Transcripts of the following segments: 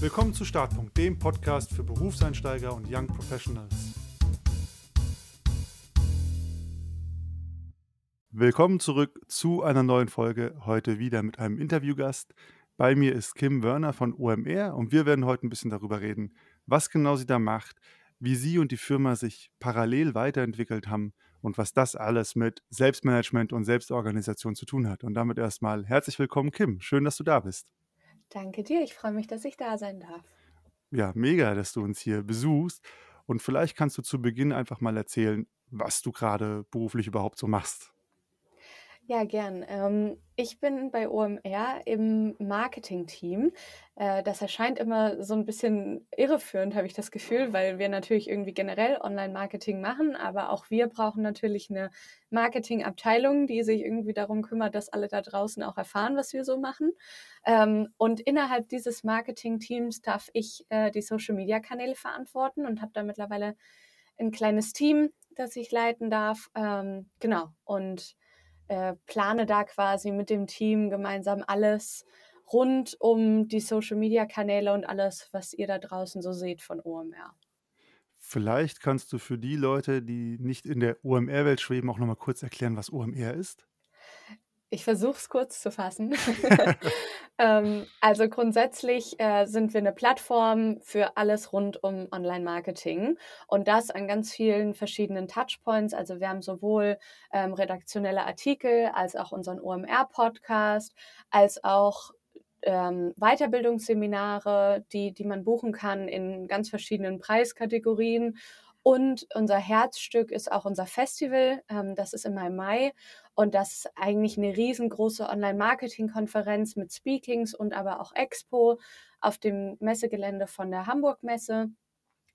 Willkommen zu Startpunkt, dem Podcast für Berufseinsteiger und Young Professionals. Willkommen zurück zu einer neuen Folge, heute wieder mit einem Interviewgast. Bei mir ist Kim Wörner von OMR und wir werden heute ein bisschen darüber reden, was genau sie da macht, wie sie und die Firma sich parallel weiterentwickelt haben und was das alles mit Selbstmanagement und Selbstorganisation zu tun hat. Und damit erstmal herzlich willkommen, Kim. Schön, dass du da bist. Danke dir, ich freue mich, dass ich da sein darf. Ja, mega, dass du uns hier besuchst. Und vielleicht kannst du zu Beginn einfach mal erzählen, was du gerade beruflich überhaupt so machst. Ja, gern. Ähm, ich bin bei OMR im Marketing-Team. Äh, das erscheint immer so ein bisschen irreführend, habe ich das Gefühl, weil wir natürlich irgendwie generell Online-Marketing machen, aber auch wir brauchen natürlich eine Marketing-Abteilung, die sich irgendwie darum kümmert, dass alle da draußen auch erfahren, was wir so machen. Ähm, und innerhalb dieses Marketing-Teams darf ich äh, die Social-Media-Kanäle verantworten und habe da mittlerweile ein kleines Team, das ich leiten darf. Ähm, genau. Und äh, plane da quasi mit dem Team gemeinsam alles rund um die Social-Media-Kanäle und alles, was ihr da draußen so seht von OMR. Vielleicht kannst du für die Leute, die nicht in der OMR-Welt schweben, auch noch mal kurz erklären, was OMR ist. Ich versuche es kurz zu fassen. ähm, also grundsätzlich äh, sind wir eine Plattform für alles rund um Online-Marketing und das an ganz vielen verschiedenen Touchpoints. Also wir haben sowohl ähm, redaktionelle Artikel als auch unseren OMR-Podcast, als auch ähm, Weiterbildungsseminare, die, die man buchen kann in ganz verschiedenen Preiskategorien. Und unser Herzstück ist auch unser Festival. Ähm, das ist im Mai. Und das ist eigentlich eine riesengroße Online-Marketing-Konferenz mit Speakings und aber auch Expo auf dem Messegelände von der Hamburg-Messe.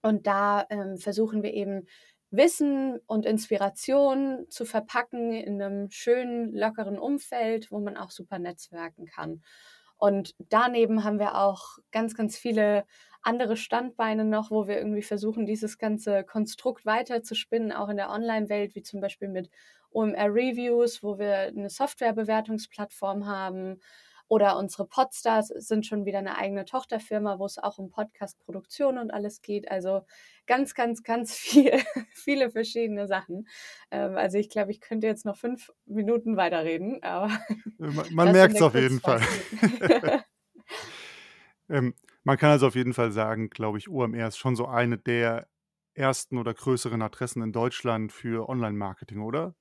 Und da ähm, versuchen wir eben Wissen und Inspiration zu verpacken in einem schönen, lockeren Umfeld, wo man auch super netzwerken kann. Und daneben haben wir auch ganz, ganz viele andere Standbeine noch, wo wir irgendwie versuchen, dieses ganze Konstrukt weiter zu spinnen, auch in der Online-Welt, wie zum Beispiel mit OMR Reviews, wo wir eine Softwarebewertungsplattform haben. Oder unsere Podstars sind schon wieder eine eigene Tochterfirma, wo es auch um Podcast-Produktion und alles geht. Also ganz, ganz, ganz viel, viele verschiedene Sachen. Ähm, also ich glaube, ich könnte jetzt noch fünf Minuten weiterreden, aber man, man merkt es auf jeden Fall. ähm, man kann also auf jeden Fall sagen, glaube ich, OMR ist schon so eine der ersten oder größeren Adressen in Deutschland für Online-Marketing, oder?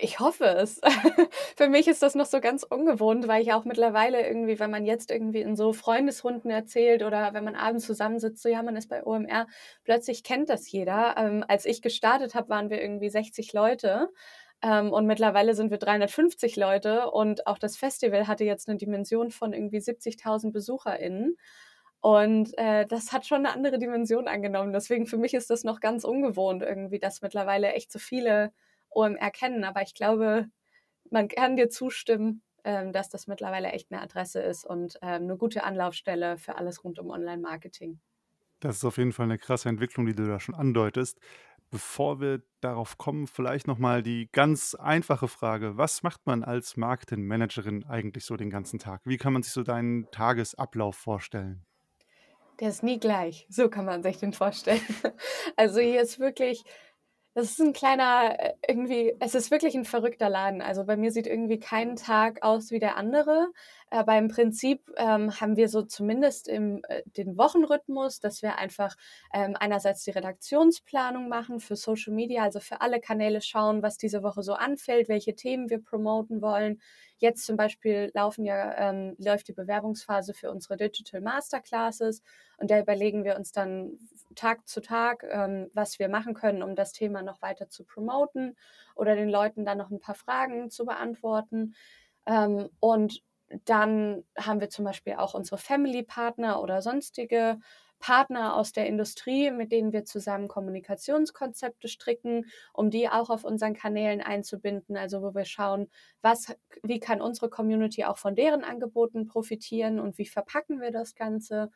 Ich hoffe es. Für mich ist das noch so ganz ungewohnt, weil ich auch mittlerweile irgendwie, wenn man jetzt irgendwie in so Freundesrunden erzählt oder wenn man abends zusammensitzt, so ja, man ist bei OMR, plötzlich kennt das jeder. Ähm, als ich gestartet habe, waren wir irgendwie 60 Leute. Ähm, und mittlerweile sind wir 350 Leute und auch das Festival hatte jetzt eine Dimension von irgendwie 70.000 BesucherInnen. Und äh, das hat schon eine andere Dimension angenommen. Deswegen für mich ist das noch ganz ungewohnt irgendwie, dass mittlerweile echt so viele OMR kennen. Aber ich glaube, man kann dir zustimmen, ähm, dass das mittlerweile echt eine Adresse ist und ähm, eine gute Anlaufstelle für alles rund um Online-Marketing. Das ist auf jeden Fall eine krasse Entwicklung, die du da schon andeutest. Bevor wir darauf kommen, vielleicht nochmal die ganz einfache Frage. Was macht man als Marketingmanagerin eigentlich so den ganzen Tag? Wie kann man sich so deinen Tagesablauf vorstellen? Der ist nie gleich. So kann man sich den vorstellen. Also hier ist wirklich das ist ein kleiner, äh, irgendwie, es ist wirklich ein verrückter Laden. Also bei mir sieht irgendwie kein Tag aus wie der andere. Aber im Prinzip ähm, haben wir so zumindest im äh, den Wochenrhythmus, dass wir einfach ähm, einerseits die Redaktionsplanung machen für Social Media, also für alle Kanäle schauen, was diese Woche so anfällt, welche Themen wir promoten wollen. Jetzt zum Beispiel laufen ja, ähm, läuft die Bewerbungsphase für unsere Digital Masterclasses und da überlegen wir uns dann Tag zu Tag, ähm, was wir machen können, um das Thema noch weiter zu promoten oder den Leuten dann noch ein paar Fragen zu beantworten. Ähm, und dann haben wir zum Beispiel auch unsere Family-Partner oder sonstige Partner aus der Industrie, mit denen wir zusammen Kommunikationskonzepte stricken, um die auch auf unseren Kanälen einzubinden. Also wo wir schauen, was, wie kann unsere Community auch von deren Angeboten profitieren und wie verpacken wir das Ganze.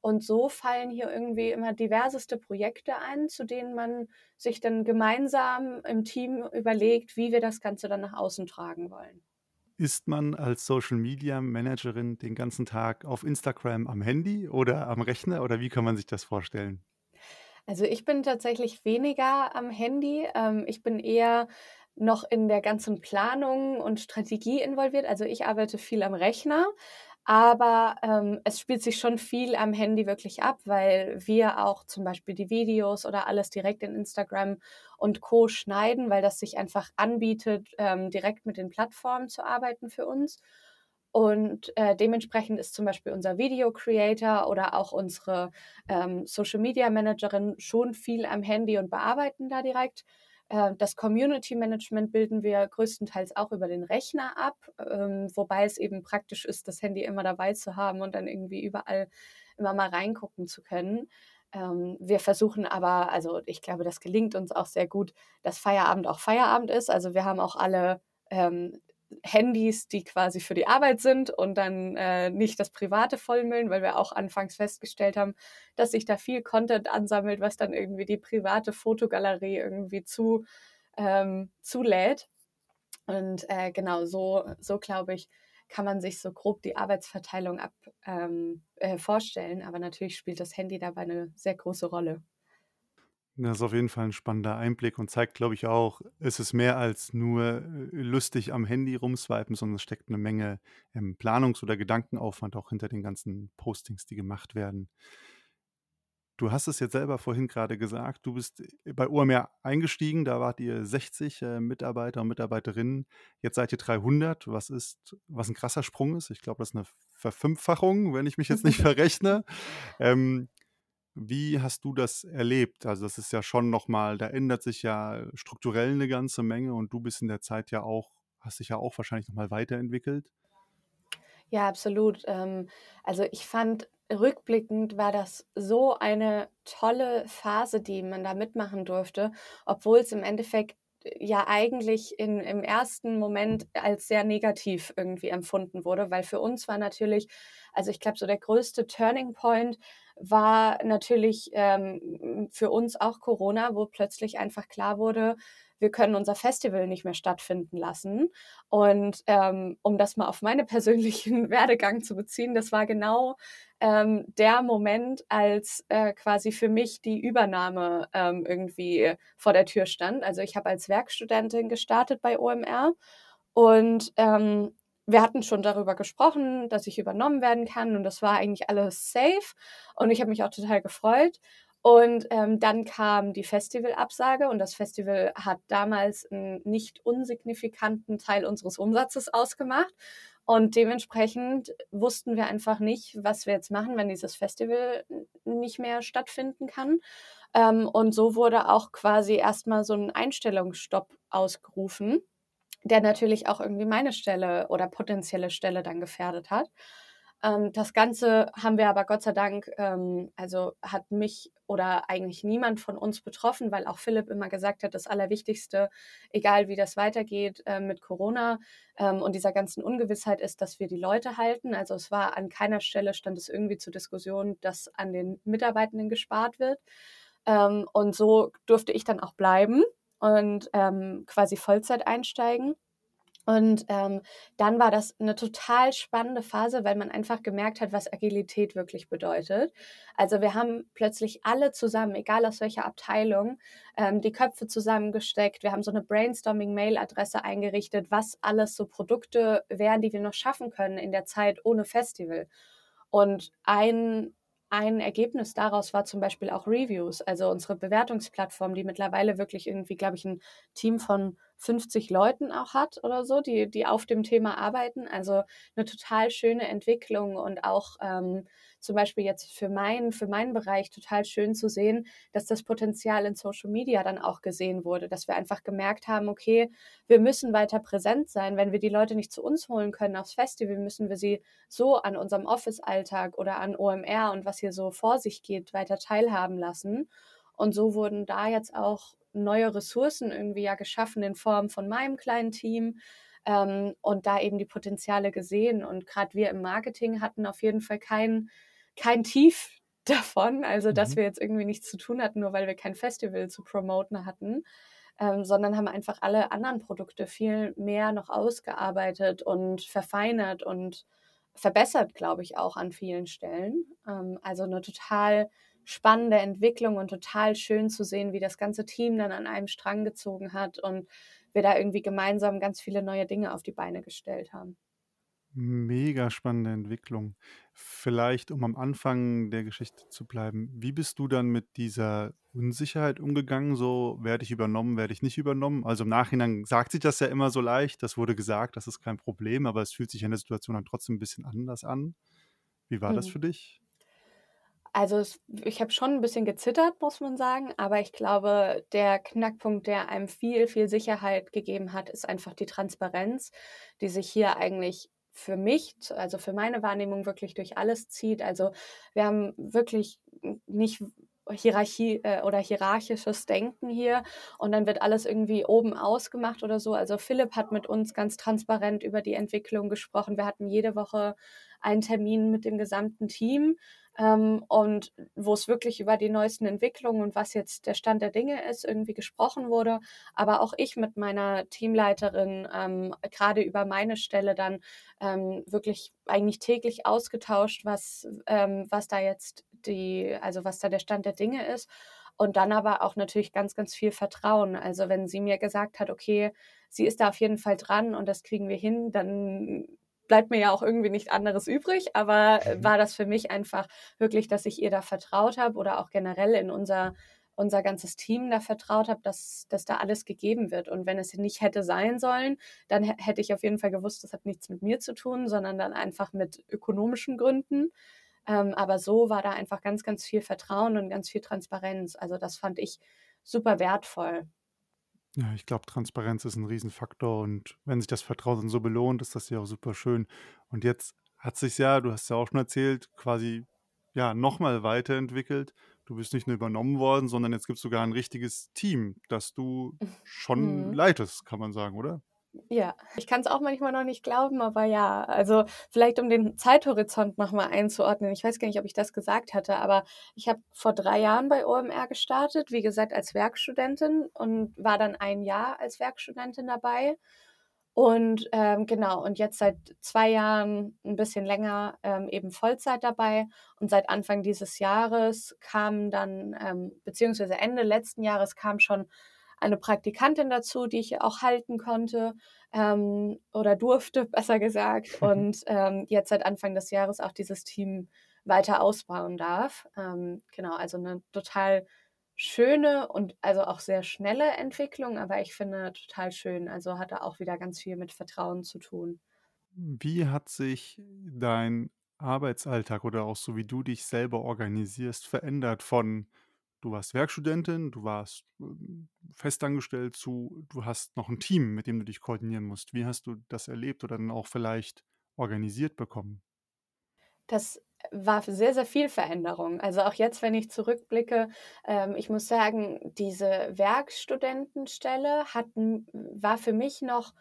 Und so fallen hier irgendwie immer diverseste Projekte ein, zu denen man sich dann gemeinsam im Team überlegt, wie wir das Ganze dann nach außen tragen wollen. Ist man als Social Media Managerin den ganzen Tag auf Instagram am Handy oder am Rechner oder wie kann man sich das vorstellen? Also, ich bin tatsächlich weniger am Handy. Ähm, ich bin eher noch in der ganzen Planung und Strategie involviert. Also, ich arbeite viel am Rechner, aber, ähm, es spielt sich schon viel am Handy wirklich ab, weil wir auch zum Beispiel die Videos oder alles direkt in Instagram und Co. schneiden, weil das sich einfach anbietet, ähm, direkt mit den Plattformen zu arbeiten für uns. Und, äh, dementsprechend ist zum Beispiel unser Video Creator oder auch unsere, ähm, Social Media Managerin schon viel am Handy und bearbeiten da direkt. Äh, das Community Management bilden wir größtenteils auch über den Rechner ab, ähm, wobei es eben praktisch ist, das Handy immer dabei zu haben und dann irgendwie überall immer mal reingucken zu können. Ähm, wir versuchen aber also, ich glaube, das gelingt uns auch sehr gut, dass Feierabend auch Feierabend ist. Also, wir haben auch alle, ähm, Handys, die quasi für die Arbeit sind und dann, äh, nicht das Private vollmüllen, weil wir auch anfangs festgestellt haben, dass sich da viel Content ansammelt, was dann irgendwie die private Fotogalerie irgendwie zu ähm, zulädt. Und, äh, genau so so glaube ich, kann man sich so grob die Arbeitsverteilung ab ähm, äh, vorstellen, aber natürlich spielt das Handy dabei eine sehr große Rolle. Das ist auf jeden Fall ein spannender Einblick und zeigt, glaube ich, auch, es ist mehr als nur, äh, lustig am Handy rumswipen, sondern es steckt eine Menge, ähm, Planungs oder Gedankenaufwand auch hinter den ganzen Postings, die gemacht werden. Du hast es jetzt selber vorhin gerade gesagt, du bist, äh, bei OMR eingestiegen, da wart ihr 60, äh, Mitarbeiter und Mitarbeiterinnen. Jetzt seid ihr 300, was ist was ein krasser Sprung ist. Ich glaube, das ist eine Verfünffachung, wenn ich mich jetzt nicht verrechne. Ähm, wie hast du das erlebt? Also, das ist ja schon noch mal da ändert sich ja strukturell eine ganze Menge und du bist in der Zeit ja auch hast dich ja auch wahrscheinlich noch mal weiterentwickelt. Ja, absolut. Ähm, also, ich fand, rückblickend war das so eine tolle Phase, die man da mitmachen durfte, obwohl es im Endeffekt äh, ja eigentlich in im ersten Moment als sehr negativ irgendwie empfunden wurde, weil für uns war natürlich also, ich glaube, so der größte Turning Point war natürlich, ähm, für uns auch Corona, wo plötzlich einfach klar wurde, wir können unser Festival nicht mehr stattfinden lassen. Und, ähm, um das mal auf meine persönlichen Werdegang zu beziehen, das war genau, ähm, der Moment, als, äh, quasi für mich die Übernahme, ähm, irgendwie vor der Tür stand. Also, ich habe als Werkstudentin gestartet bei OMR und, ähm, wir hatten schon darüber gesprochen, dass ich übernommen werden kann und das war eigentlich alles safe und ich habe mich auch total gefreut. Und, ähm, dann kam die Festivalabsage und das Festival hat damals einen nicht unsignifikanten Teil unseres Umsatzes ausgemacht. Und dementsprechend wussten wir einfach nicht, was wir jetzt machen, wenn dieses Festival nicht mehr stattfinden kann. Ähm, und so wurde auch quasi erstmal so ein Einstellungsstopp ausgerufen der natürlich auch irgendwie meine Stelle oder potenzielle Stelle dann gefährdet hat. Ähm, das Ganze haben wir aber Gott sei Dank, ähm, also hat mich oder eigentlich niemand von uns betroffen, weil auch Philipp immer gesagt hat, das Allerwichtigste, egal wie das weitergeht äh, mit Corona ähm, und dieser ganzen Ungewissheit ist, dass wir die Leute halten. Also es war an keiner Stelle stand es irgendwie zur Diskussion, dass an den Mitarbeitenden gespart wird. Ähm, und so durfte ich dann auch bleiben und ähm, quasi Vollzeit einsteigen. Und ähm, dann war das eine total spannende Phase, weil man einfach gemerkt hat, was Agilität wirklich bedeutet. Also wir haben plötzlich alle zusammen, egal aus welcher Abteilung, ähm, die Köpfe zusammengesteckt. Wir haben so eine Brainstorming-Mail-Adresse eingerichtet, was alles so Produkte wären, die wir noch schaffen können in der Zeit ohne Festival. Und ein ein Ergebnis daraus war zum Beispiel auch Reviews, also unsere Bewertungsplattform, die mittlerweile wirklich irgendwie, glaube ich, ein Team von 50 Leuten auch hat oder so, die, die auf dem Thema arbeiten. Also eine total schöne Entwicklung und auch ähm, zum Beispiel jetzt für meinen, für meinen Bereich total schön zu sehen, dass das Potenzial in Social Media dann auch gesehen wurde, dass wir einfach gemerkt haben, okay, wir müssen weiter präsent sein. Wenn wir die Leute nicht zu uns holen können aufs Festival, müssen wir sie so an unserem Office-Alltag oder an OMR und was hier so vor sich geht, weiter teilhaben lassen. Und so wurden da jetzt auch neue Ressourcen irgendwie ja geschaffen in Form von meinem kleinen Team ähm, und da eben die Potenziale gesehen. Und gerade wir im Marketing hatten auf jeden Fall kein, kein Tief davon, also dass Mhm. wir jetzt irgendwie nichts zu tun hatten, nur weil wir kein Festival zu promoten hatten. ähm, sondern haben einfach alle anderen Produkte viel mehr noch ausgearbeitet und verfeinert und verbessert, glaube ich, auch an vielen Stellen. Ähm, also eine total spannende Entwicklung und total schön zu sehen, wie das ganze Team dann an einem Strang gezogen hat und wir da irgendwie gemeinsam ganz viele neue Dinge auf die Beine gestellt haben. Mega spannende Entwicklung. Vielleicht, um am Anfang der Geschichte zu bleiben, wie bist du dann mit dieser Unsicherheit umgegangen? So, werde ich übernommen, werde ich nicht übernommen? Also im Nachhinein sagt sich das ja immer so leicht, das wurde gesagt, das ist kein Problem, aber es fühlt sich in der Situation dann trotzdem ein bisschen anders an. Wie war das Mhm. für dich? Also es, ich habe schon ein bisschen gezittert, muss man sagen, aber ich glaube, der Knackpunkt, der einem viel, viel Sicherheit gegeben hat, ist einfach die Transparenz, die sich hier eigentlich für mich, also für meine Wahrnehmung wirklich durch alles zieht. Also wir haben wirklich nicht Hierarchie äh, oder hierarchisches Denken hier und dann wird alles irgendwie oben ausgemacht oder so. Also Philipp hat mit uns ganz transparent über die Entwicklung gesprochen. Wir hatten jede Woche einen Termin mit dem gesamten Team ähm, und wo es wirklich über die neuesten Entwicklungen und was jetzt der Stand der Dinge ist, irgendwie gesprochen wurde. Aber auch ich mit meiner Teamleiterin ähm, gerade über meine Stelle dann ähm, wirklich eigentlich täglich ausgetauscht, was, ähm, was da jetzt die, also was da der Stand der Dinge ist. Und dann aber auch natürlich ganz, ganz viel Vertrauen. Also wenn sie mir gesagt hat, okay, sie ist da auf jeden Fall dran und das kriegen wir hin, dann bleibt mir ja auch irgendwie nicht anderes übrig. Aber Mhm. war das für mich einfach wirklich, dass ich ihr da vertraut habe oder auch generell in unser unser ganzes Team da vertraut habe, dass, dass da alles gegeben wird. Und wenn es nicht hätte sein sollen, dann hätte ich auf jeden Fall gewusst, das hat nichts mit mir zu tun, sondern dann einfach mit ökonomischen Gründen. Ähm, aber so war da einfach ganz, ganz viel Vertrauen und ganz viel Transparenz. Also das fand ich super wertvoll. Ja, ich glaube, Transparenz ist ein Riesenfaktor und wenn sich das Vertrauen dann so belohnt, ist das ja auch super schön. Und jetzt hat sich ja, du hast ja auch schon erzählt, quasi, ja, noch mal weiterentwickelt. Du bist nicht nur übernommen worden, sondern jetzt gibt's sogar ein richtiges Team, das du schon Mhm. leitest, kann man sagen, oder? Ja, ich kann es auch manchmal noch nicht glauben, aber ja, also vielleicht um den Zeithorizont noch mal einzuordnen. Ich weiß gar nicht, ob ich das gesagt hatte, aber ich habe vor drei Jahren bei OMR gestartet, wie gesagt, als Werkstudentin und war dann ein Jahr als Werkstudentin dabei. Und ähm, genau, und jetzt seit zwei Jahren ein bisschen länger ähm, eben Vollzeit dabei. Und seit Anfang dieses Jahres kam dann, ähm, beziehungsweise Ende letzten Jahres kam schon eine Praktikantin dazu, die ich auch halten konnte ähm, oder durfte, besser gesagt. Und ähm, jetzt seit Anfang des Jahres auch dieses Team weiter ausbauen darf. Ähm, genau, also eine total schöne und also auch sehr schnelle Entwicklung, aber ich finde total schön. Also hatte auch wieder ganz viel mit Vertrauen zu tun. Wie hat sich dein Arbeitsalltag oder auch so, wie du dich selber organisierst, verändert von du warst Werkstudentin, du warst, ähm, festangestellt zu du hast noch ein Team, mit dem du dich koordinieren musst. Wie hast du das erlebt oder dann auch vielleicht organisiert bekommen? Das war sehr, sehr viel Veränderung. Also auch jetzt, wenn ich zurückblicke, ähm, ich muss sagen, diese Werkstudentenstelle hat, war für mich noch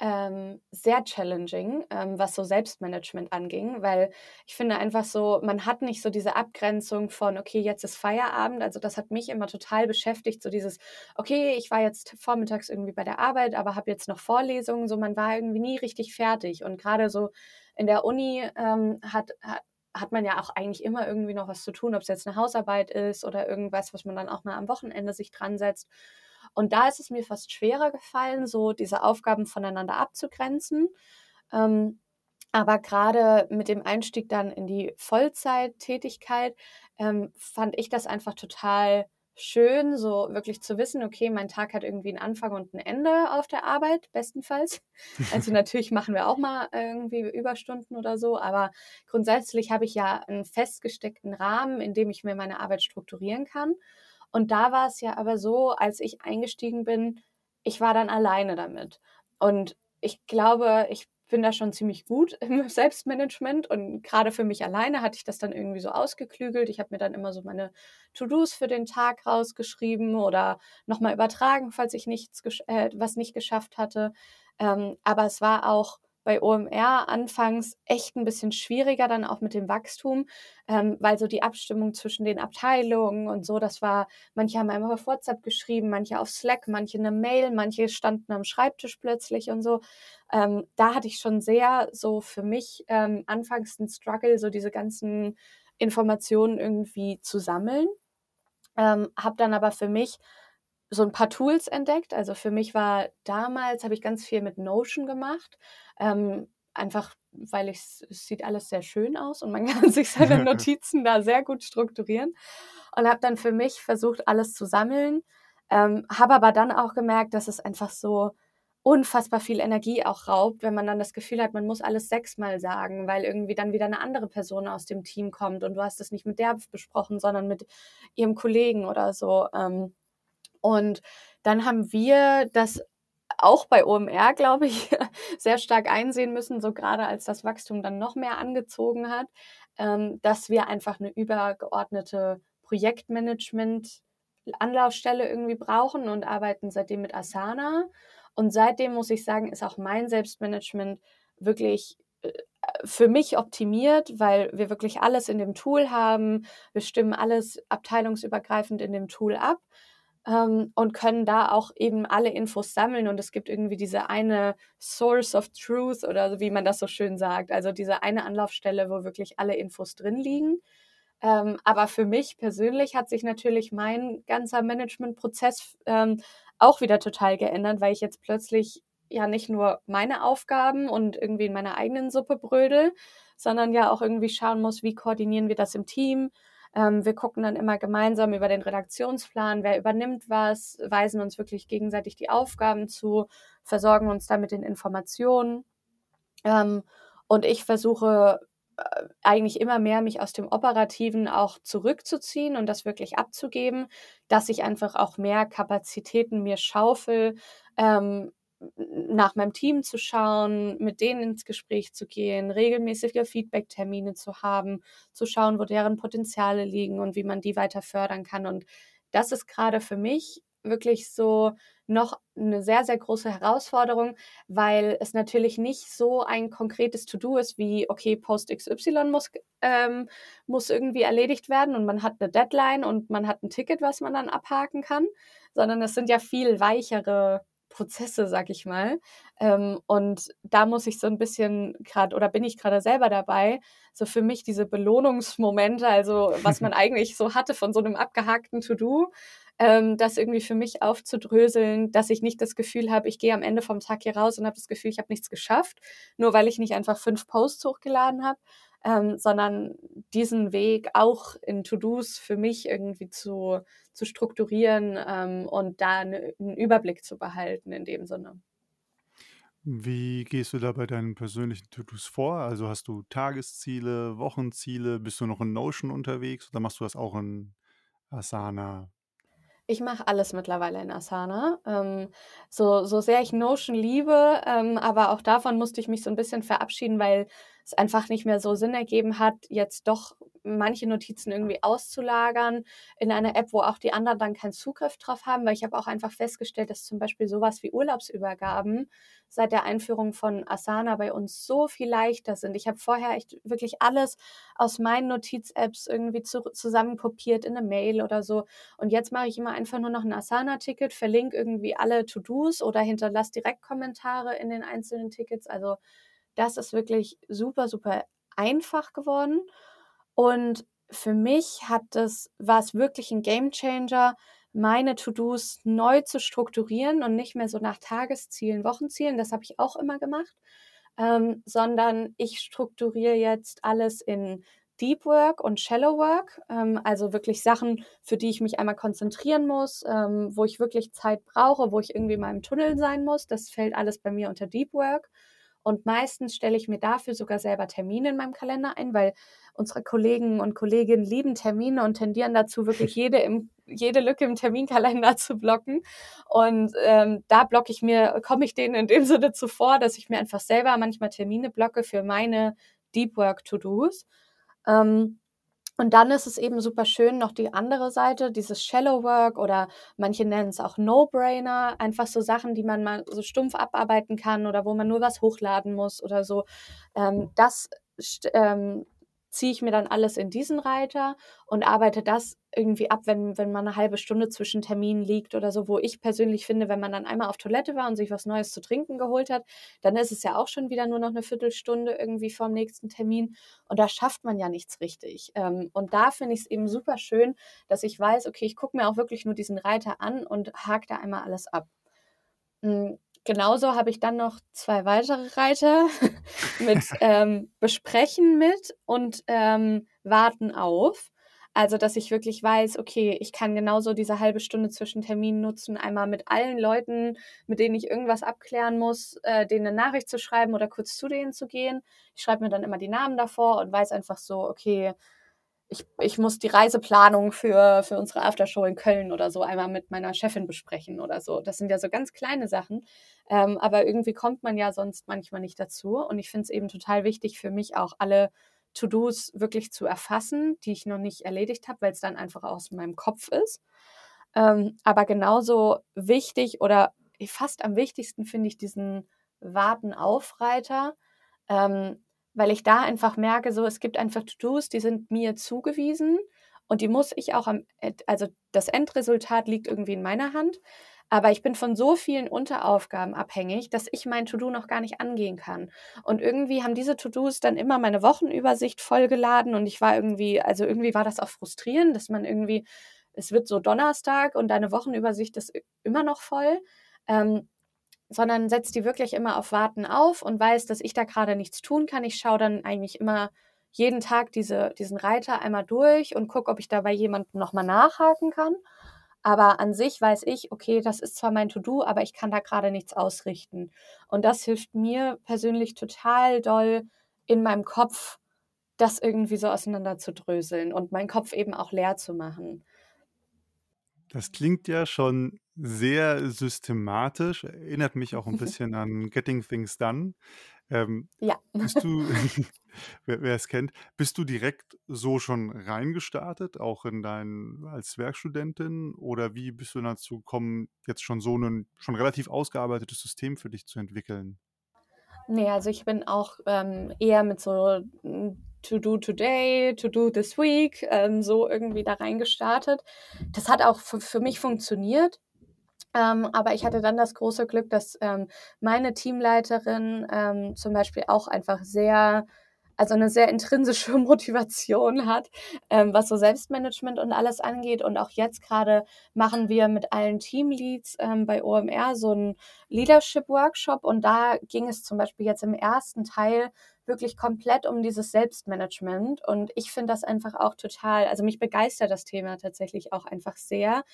ähm, sehr challenging, ähm, was so Selbstmanagement anging, weil ich finde einfach so, man hat nicht so diese Abgrenzung von, okay, jetzt ist Feierabend. Also das hat mich immer total beschäftigt, so dieses, okay, ich war jetzt vormittags irgendwie bei der Arbeit, aber habe jetzt noch Vorlesungen, so man war irgendwie nie richtig fertig. Und gerade so in der Uni ähm, hat, hat hat man ja auch eigentlich immer irgendwie noch was zu tun, ob es jetzt eine Hausarbeit ist oder irgendwas, was man dann auch mal am Wochenende sich dran setzt. Und da ist es mir fast schwerer gefallen, so diese Aufgaben voneinander abzugrenzen. Ähm, aber gerade mit dem Einstieg dann in die Vollzeittätigkeit ähm, fand ich das einfach total schön, so wirklich zu wissen, okay, mein Tag hat irgendwie einen Anfang und ein Ende auf der Arbeit, bestenfalls. Also natürlich machen wir auch mal irgendwie Überstunden oder so, aber grundsätzlich habe ich ja einen festgesteckten Rahmen, in dem ich mir meine Arbeit strukturieren kann. Und da war es ja aber so, als ich eingestiegen bin, ich war dann alleine damit. Und ich glaube, ich bin da schon ziemlich gut im Selbstmanagement und gerade für mich alleine hatte ich das dann irgendwie so ausgeklügelt. Ich habe mir dann immer so meine To-Dos für den Tag rausgeschrieben oder nochmal übertragen, falls ich nichts, äh, was nicht geschafft hatte. Ähm, aber es war auch bei OMR anfangs echt ein bisschen schwieriger, dann auch mit dem Wachstum, ähm, weil so die Abstimmung zwischen den Abteilungen und so, das war, manche haben einmal auf WhatsApp geschrieben, manche auf Slack, manche eine Mail, manche standen am Schreibtisch plötzlich und so. Ähm, da hatte ich schon sehr so für mich ähm, anfangs einen Struggle, so diese ganzen Informationen irgendwie zu sammeln. Ähm, habe dann aber für mich so ein paar Tools entdeckt. Also für mich war damals, habe ich ganz viel mit Notion gemacht. Ähm, einfach, weil es sieht alles sehr schön aus und man kann sich seine Notizen da sehr gut strukturieren. Und habe dann für mich versucht, alles zu sammeln. Ähm, habe aber dann auch gemerkt, dass es einfach so unfassbar viel Energie auch raubt, wenn man dann das Gefühl hat, man muss alles sechsmal sagen, weil irgendwie dann wieder eine andere Person aus dem Team kommt und du hast es nicht mit der besprochen, sondern mit ihrem Kollegen oder so. Ähm, und dann haben wir das auch bei OMR, glaube ich, sehr stark einsehen müssen, so gerade als das Wachstum dann noch mehr angezogen hat, ähm, dass wir einfach eine übergeordnete Projektmanagement-Anlaufstelle irgendwie brauchen und arbeiten seitdem mit Asana. Und seitdem muss ich sagen, ist auch mein Selbstmanagement wirklich äh, für mich optimiert, weil wir wirklich alles in dem Tool haben. Wir stimmen alles abteilungsübergreifend in dem Tool ab ähm, und können da auch eben alle Infos sammeln. Und es gibt irgendwie diese eine Source of Truth oder wie man das so schön sagt. Also diese eine Anlaufstelle, wo wirklich alle Infos drin liegen. Ähm, aber für mich persönlich hat sich natürlich mein ganzer Managementprozess ähm, auch wieder total geändert, weil ich jetzt plötzlich ja nicht nur meine Aufgaben und irgendwie in meiner eigenen Suppe brödel, sondern ja auch irgendwie schauen muss, wie koordinieren wir das im Team, ähm, wir gucken dann immer gemeinsam über den Redaktionsplan, wer übernimmt was, weisen uns wirklich gegenseitig die Aufgaben zu, versorgen uns dann mit den Informationen. Ähm, und ich versuche äh, eigentlich immer mehr mich aus dem Operativen auch zurückzuziehen und das wirklich abzugeben, dass ich einfach auch mehr Kapazitäten mir schaufel, ähm, nach meinem Team zu schauen, mit denen ins Gespräch zu gehen, regelmäßige Feedback-Termine zu haben, zu schauen, wo deren Potenziale liegen und wie man die weiter fördern kann. Und das ist gerade für mich wirklich so noch eine sehr, sehr große Herausforderung, weil es natürlich nicht so ein konkretes To-Do ist wie, okay, Post XY muss, ähm, muss irgendwie erledigt werden und man hat eine Deadline und man hat ein Ticket, was man dann abhaken kann, sondern es sind ja viel weichere Prozesse, sag ich mal. Ähm, und da muss ich so ein bisschen gerade, oder bin ich gerade selber dabei, so für mich diese Belohnungsmomente, also was man eigentlich so hatte von so einem abgehakten To-Do, ähm, das irgendwie für mich aufzudröseln, dass ich nicht das Gefühl habe, ich gehe am Ende vom Tag hier raus und habe das Gefühl, ich habe nichts geschafft, nur weil ich nicht einfach fünf Posts hochgeladen habe, ähm, sondern diesen Weg auch in To-Dos für mich irgendwie zu, zu strukturieren ähm, und da eine, einen Überblick zu behalten in dem Sinne. Wie gehst du da bei deinen persönlichen To-Dos vor? Also hast du Tagesziele, Wochenziele? Bist du noch in Notion unterwegs oder machst du das auch in Asana? Ich mache alles mittlerweile in Asana. Ähm, so, so sehr ich Notion liebe, ähm, aber auch davon musste ich mich so ein bisschen verabschieden, weil es einfach nicht mehr so Sinn ergeben hat, jetzt doch manche Notizen irgendwie auszulagern in einer App, wo auch die anderen dann keinen Zugriff drauf haben, weil ich habe auch einfach festgestellt, dass zum Beispiel sowas wie Urlaubsübergaben seit der Einführung von Asana bei uns so viel leichter sind. Ich habe vorher echt wirklich alles aus meinen Notiz-Apps irgendwie zu, zusammenkopiert in eine Mail oder so. Und jetzt mache ich immer einfach nur noch ein Asana-Ticket, verlinke irgendwie alle To-Dos oder hinterlasse direkt Kommentare in den einzelnen Tickets. Also das ist wirklich super, super einfach geworden. Und für mich hat das, war es wirklich ein Game Changer, meine To-Dos neu zu strukturieren und nicht mehr so nach Tageszielen, Wochenzielen, das habe ich auch immer gemacht, ähm, sondern ich strukturiere jetzt alles in Deep Work und Shallow Work, ähm, also wirklich Sachen, für die ich mich einmal konzentrieren muss, ähm, wo ich wirklich Zeit brauche, wo ich irgendwie in meinem Tunnel sein muss. Das fällt alles bei mir unter Deep Work. Und meistens stelle ich mir dafür sogar selber Termine in meinem Kalender ein, weil unsere Kollegen und Kolleginnen lieben Termine und tendieren dazu, wirklich jede, im, jede Lücke im Terminkalender zu blocken. Und ähm, da blocke ich mir, komme ich denen in dem Sinne zuvor, dass ich mir einfach selber manchmal Termine blocke für meine Deep Work To-Dos. Ähm, Und dann ist es eben super schön, noch die andere Seite, dieses Shallow Work oder manche nennen es auch No-Brainer, einfach so Sachen, die man mal so stumpf abarbeiten kann oder wo man nur was hochladen muss oder so. Ähm, das ähm, ziehe ich mir dann alles in diesen Reiter und arbeite das irgendwie ab, wenn, wenn man eine halbe Stunde zwischen Terminen liegt oder so, wo ich persönlich finde, wenn man dann einmal auf Toilette war und sich was Neues zu trinken geholt hat, dann ist es ja auch schon wieder nur noch eine Viertelstunde irgendwie vorm nächsten Termin und da schafft man ja nichts richtig. Ähm, und da finde ich es eben super schön, dass ich weiß, okay, ich gucke mir auch wirklich nur diesen Reiter an und hake da einmal alles ab. Genauso habe ich dann noch zwei weitere Reiter mit ähm, Besprechen mit und ähm, Warten auf. Also, dass ich wirklich weiß, okay, ich kann genauso diese halbe Stunde zwischen Terminen nutzen, einmal mit allen Leuten, mit denen ich irgendwas abklären muss, äh, denen eine Nachricht zu schreiben oder kurz zu denen zu gehen. Ich schreibe mir dann immer die Namen davor und weiß einfach so, okay, ich, ich muss die Reiseplanung für, für unsere Aftershow in Köln oder so einmal mit meiner Chefin besprechen oder so. Das sind ja so ganz kleine Sachen. Ähm, aber irgendwie kommt man ja sonst manchmal nicht dazu. Und ich finde es eben total wichtig für mich auch alle To-Dos wirklich zu erfassen, die ich noch nicht erledigt habe, weil es dann einfach aus meinem Kopf ist. Ähm, aber genauso wichtig oder fast am wichtigsten finde ich diesen Warten-Aufreiter. Ähm, weil ich da einfach merke, so es gibt einfach To-Dos, die sind mir zugewiesen und die muss ich auch am, also das Endresultat liegt irgendwie in meiner Hand, aber ich bin von so vielen Unteraufgaben abhängig, dass ich mein To-Do noch gar nicht angehen kann. Und irgendwie haben diese To-Dos dann immer meine Wochenübersicht vollgeladen und ich war irgendwie, also irgendwie war das auch frustrierend, dass man irgendwie, es wird so Donnerstag und deine Wochenübersicht ist immer noch voll. Ähm, sondern setzt die wirklich immer auf Warten auf und weiß, dass ich da gerade nichts tun kann. Ich schaue dann eigentlich immer jeden Tag diese, diesen Reiter einmal durch und gucke, ob ich da bei jemandem nochmal nachhaken kann. Aber an sich weiß ich, okay, das ist zwar mein To-Do, aber ich kann da gerade nichts ausrichten. Und das hilft mir persönlich total doll in meinem Kopf, das irgendwie so auseinander zu dröseln und meinen Kopf eben auch leer zu machen. Das klingt ja schon sehr systematisch, erinnert mich auch ein bisschen an Getting Things Done. Ähm, Ja. bist du, wer es kennt, bist du direkt so schon reingestartet, auch in dein als Werkstudentin? Oder wie bist du dazu gekommen, jetzt schon so ein schon relativ ausgearbeitetes System für dich zu entwickeln? Ne, also ich bin auch, ähm, eher mit so, hm, To do today, to do this week, ähm, so irgendwie da reingestartet. Das hat auch für mich funktioniert, ähm, aber ich hatte dann das große Glück, dass, ähm, meine Teamleiterin, ähm, zum Beispiel auch einfach sehr also eine sehr intrinsische Motivation hat, ähm, was so Selbstmanagement und alles angeht. Und auch jetzt gerade machen wir mit allen Teamleads ähm, bei OMR so einen Leadership-Workshop. Und da ging es zum Beispiel jetzt im ersten Teil wirklich komplett um dieses Selbstmanagement. Und ich finde das einfach auch total, also mich begeistert das Thema tatsächlich auch einfach sehr,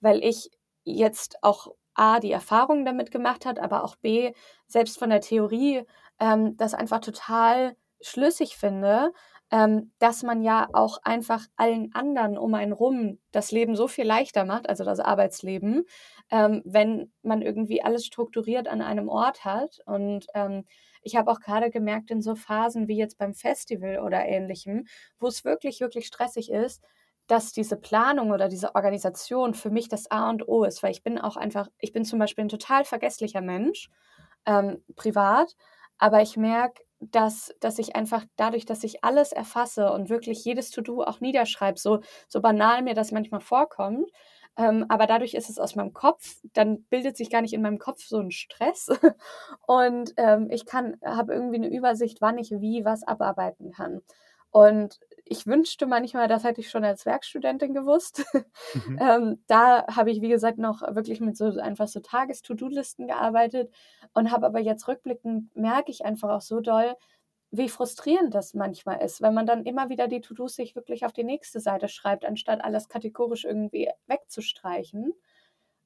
weil ich jetzt auch A, die Erfahrung damit gemacht hat, aber auch B, selbst von der Theorie, ähm, das einfach total schlüssig finde, ähm, dass man ja auch einfach allen anderen um einen rum das Leben so viel leichter macht, also das Arbeitsleben, ähm, wenn man irgendwie alles strukturiert an einem Ort hat. Und ähm, ich habe auch gerade gemerkt, in so Phasen wie jetzt beim Festival oder ähnlichem, wo es wirklich, wirklich stressig ist, dass diese Planung oder diese Organisation für mich das A und O ist, weil ich bin auch einfach, ich bin zum Beispiel ein total vergesslicher Mensch, ähm, privat, aber ich merke, dass, dass ich einfach dadurch, dass ich alles erfasse und wirklich jedes To-Do auch niederschreibe, so, so banal mir das manchmal vorkommt, ähm, aber dadurch ist es aus meinem Kopf, dann bildet sich gar nicht in meinem Kopf so ein Stress und ähm, ich kann, habe irgendwie eine Übersicht, wann ich wie was abarbeiten kann. Und ich wünschte manchmal, das hätte ich schon als Werkstudentin gewusst. Mhm. ähm, da habe ich, wie gesagt, noch wirklich mit so einfach so Tages-To-Do-Listen gearbeitet und habe aber jetzt rückblickend merke ich einfach auch so doll, wie frustrierend das manchmal ist, wenn man dann immer wieder die To-Dos sich wirklich auf die nächste Seite schreibt, anstatt alles kategorisch irgendwie wegzustreichen.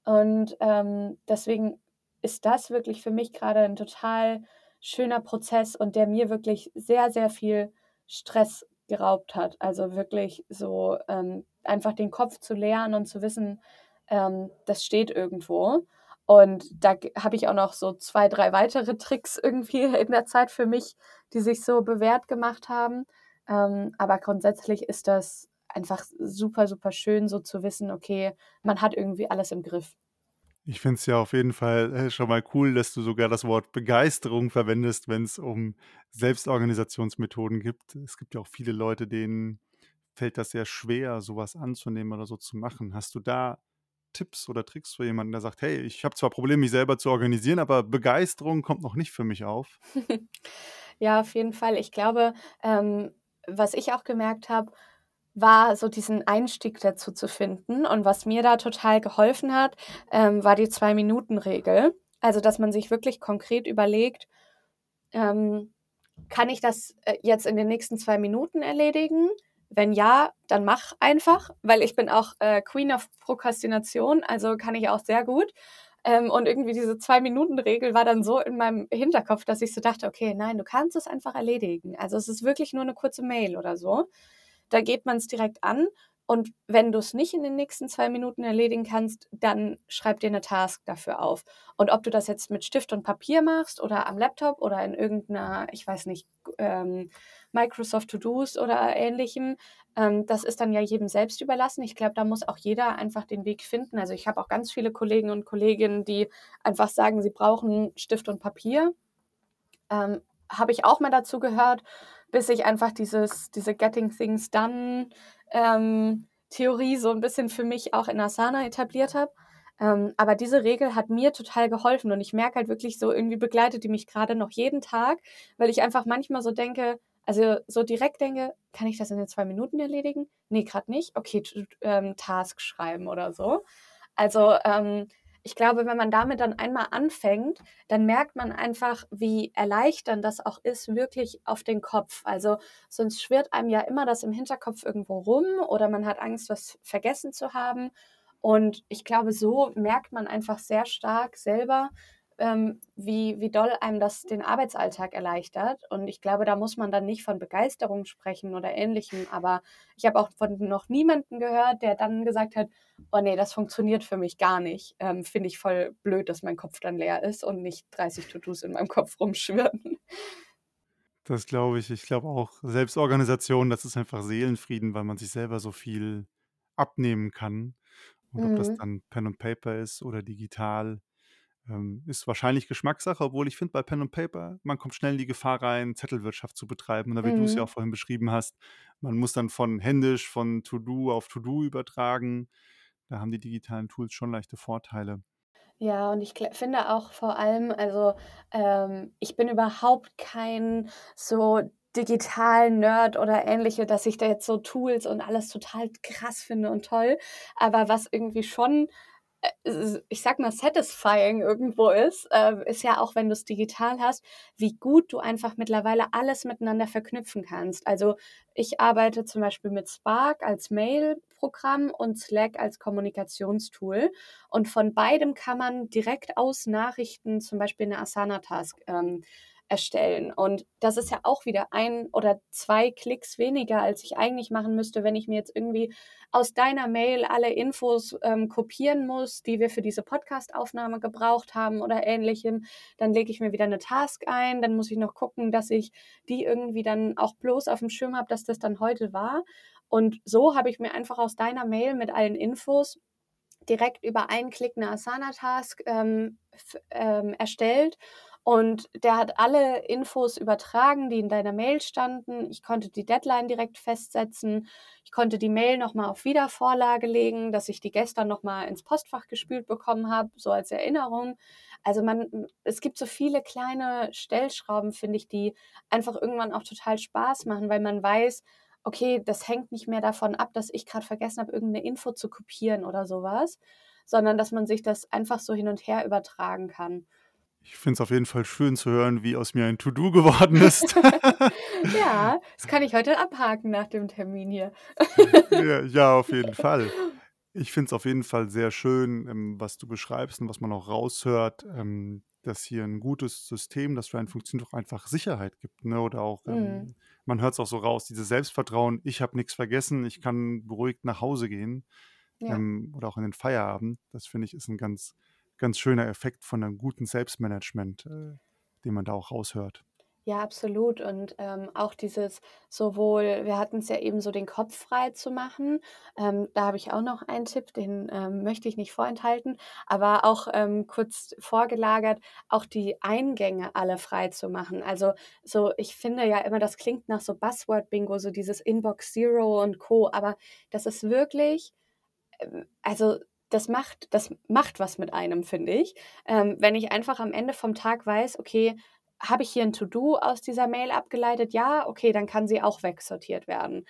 Und ähm, deswegen ist das wirklich für mich gerade ein total schöner Prozess und der mir wirklich sehr, sehr viel Stress geraubt hat. Also wirklich so ähm, einfach den Kopf zu leeren und zu wissen, ähm, das steht irgendwo. Und da habe ich auch noch so zwei, drei weitere Tricks irgendwie in der Zeit für mich, die sich so bewährt gemacht haben. Ähm, aber grundsätzlich ist das einfach super, super schön, so zu wissen, okay, man hat irgendwie alles im Griff. Ich finde es ja auf jeden Fall äh, schon mal cool, dass du sogar das Wort Begeisterung verwendest, wenn es um Selbstorganisationsmethoden gibt. Es gibt ja auch viele Leute, denen fällt das sehr schwer, sowas anzunehmen oder so zu machen. Hast du da Tipps oder Tricks für jemanden, der sagt, hey, ich habe zwar Probleme, mich selber zu organisieren, aber Begeisterung kommt noch nicht für mich auf? Ja, auf jeden Fall. Ich glaube, ähm, was ich auch gemerkt habe, war so diesen Einstieg dazu zu finden. Und was mir da total geholfen hat, ähm, war die Zwei-Minuten-Regel. Also, dass man sich wirklich konkret überlegt, ähm, kann ich das äh, jetzt in den nächsten zwei Minuten erledigen? Wenn ja, dann mach einfach, weil ich bin auch äh, Queen of Prokrastination, also kann ich auch sehr gut. Ähm, und irgendwie diese Zwei-Minuten-Regel war dann so in meinem Hinterkopf, dass ich so dachte, okay, nein, du kannst es einfach erledigen. Also es ist wirklich nur eine kurze Mail oder so. Da geht man es direkt an und wenn du es nicht in den nächsten zwei Minuten erledigen kannst, dann schreib dir eine Task dafür auf. Und ob du das jetzt mit Stift und Papier machst oder am Laptop oder in irgendeiner, ich weiß nicht, ähm, Microsoft To-Dos oder ähnlichem, ähm, das ist dann ja jedem selbst überlassen. Ich glaube, da muss auch jeder einfach den Weg finden. Also ich habe auch ganz viele Kollegen und Kolleginnen, die einfach sagen, sie brauchen Stift und Papier. Ähm, habe ich auch mal dazu gehört, bis ich einfach dieses, diese Getting Things Done ähm, Theorie so ein bisschen für mich auch in Asana etabliert habe. Ähm, aber diese Regel hat mir total geholfen und ich merke halt wirklich so, irgendwie begleitet die mich gerade noch jeden Tag, weil ich einfach manchmal so denke, also so direkt denke, kann ich das in den zwei Minuten erledigen? Nee, gerade nicht. Okay, ähm, Task schreiben oder so. Also ähm, ich glaube, wenn man damit dann einmal anfängt, dann merkt man einfach, wie erleichternd das auch ist, wirklich auf den Kopf. Also sonst schwirrt einem ja immer das im Hinterkopf irgendwo rum oder man hat Angst, was vergessen zu haben. Und ich glaube, so merkt man einfach sehr stark selber, ähm, wie, wie doll einem das den Arbeitsalltag erleichtert. Und ich glaube, da muss man dann nicht von Begeisterung sprechen oder ähnlichem. Aber ich habe auch von noch niemanden gehört, der dann gesagt hat, oh nee, das funktioniert für mich gar nicht. Ähm, Finde ich voll blöd, dass mein Kopf dann leer ist und nicht 30 To-Dos in meinem Kopf rumschwirren. Das glaube ich. Ich glaube auch, Selbstorganisation, das ist einfach Seelenfrieden, weil man sich selber so viel abnehmen kann. Und ob das Mhm. dann Pen und Paper ist oder digital, ähm, ist wahrscheinlich Geschmackssache, obwohl ich finde, bei Pen und Paper, man kommt schnell in die Gefahr rein, Zettelwirtschaft zu betreiben. Oder wie du es ja auch Mhm. vorhin beschrieben hast, man muss dann von händisch, von To-Do auf To-Do übertragen. Da haben die digitalen Tools schon leichte Vorteile. Ja, und ich finde auch vor allem, also, ähm, ich bin überhaupt kein so Digital-Nerd oder Ähnliche, dass ich da jetzt so Tools und alles total krass finde und toll. Aber was irgendwie schon, ich sage mal, satisfying irgendwo ist, äh, ist ja auch, wenn du's digital hast, wie gut du einfach mittlerweile alles miteinander verknüpfen kannst. Also, ich arbeite zum Beispiel mit Spark als Mail-Programm und Slack als Kommunikationstool. Und von beidem kann man direkt aus Nachrichten zum Beispiel eine Asana-Task ähm, erstellen. Und das ist ja auch wieder ein oder zwei Klicks weniger, als ich eigentlich machen müsste, wenn ich mir jetzt irgendwie aus deiner Mail alle Infos ähm, kopieren muss, die wir für diese Podcast-Aufnahme gebraucht haben oder ähnlichem. Dann lege ich mir wieder eine Task ein, dann muss ich noch gucken, dass ich die irgendwie dann auch bloß auf dem Schirm habe, dass das dann heute war. Und so habe ich mir einfach aus deiner Mail mit allen Infos direkt über einen Klick eine Asana-Task ähm, ähm, erstellt. Und der hat alle Infos übertragen, die in deiner Mail standen. Ich konnte die Deadline direkt festsetzen. Ich konnte die Mail nochmal auf Wiedervorlage legen, dass ich die gestern nochmal ins Postfach gespült bekommen habe, so als Erinnerung. Also man, es gibt so viele kleine Stellschrauben, finde ich, die einfach irgendwann auch total Spaß machen, weil man weiß, okay, das hängt nicht mehr davon ab, dass ich gerade vergessen habe, irgendeine Info zu kopieren oder sowas, sondern dass man sich das einfach so hin und her übertragen kann. Ich finde es auf jeden Fall schön zu hören, wie aus mir ein To-Do geworden ist. Ja, das kann ich heute abhaken nach dem Termin hier. Ja, ja, auf jeden Fall. Ich finde es auf jeden Fall sehr schön, ähm, was du beschreibst und was man auch raushört, ähm, dass hier ein gutes System, das für einen funktioniert, auch einfach Sicherheit gibt, ne? Oder auch, Mhm. ähm, man hört es auch so raus, dieses Selbstvertrauen: „Ich habe nichts vergessen, ich kann beruhigt nach Hause gehen“, Ja. oder auch in den Feierabend. Das finde ich, ist ein ganz ganz schöner Effekt von einem guten Selbstmanagement, äh, den man da auch raushört. Ja, absolut. Und, ähm, auch dieses sowohl wir hatten's ja eben so den Kopf frei zu machen. Ähm, da habe ich auch noch einen Tipp, den, ähm, möchte ich nicht vorenthalten, aber auch, ähm, kurz vorgelagert, auch die Eingänge alle frei zu machen. Also, so ich finde ja immer, das klingt nach so Buzzword-Bingo, so dieses Inbox Zero und Co., aber das ist wirklich ähm, also, das macht das macht was mit einem, finde ich. Ähm, wenn ich einfach am Ende vom Tag weiß: „Okay, habe ich hier 'n To-do aus dieser Mail abgeleitet? Ja, okay, dann kann sie auch wegsortiert werden.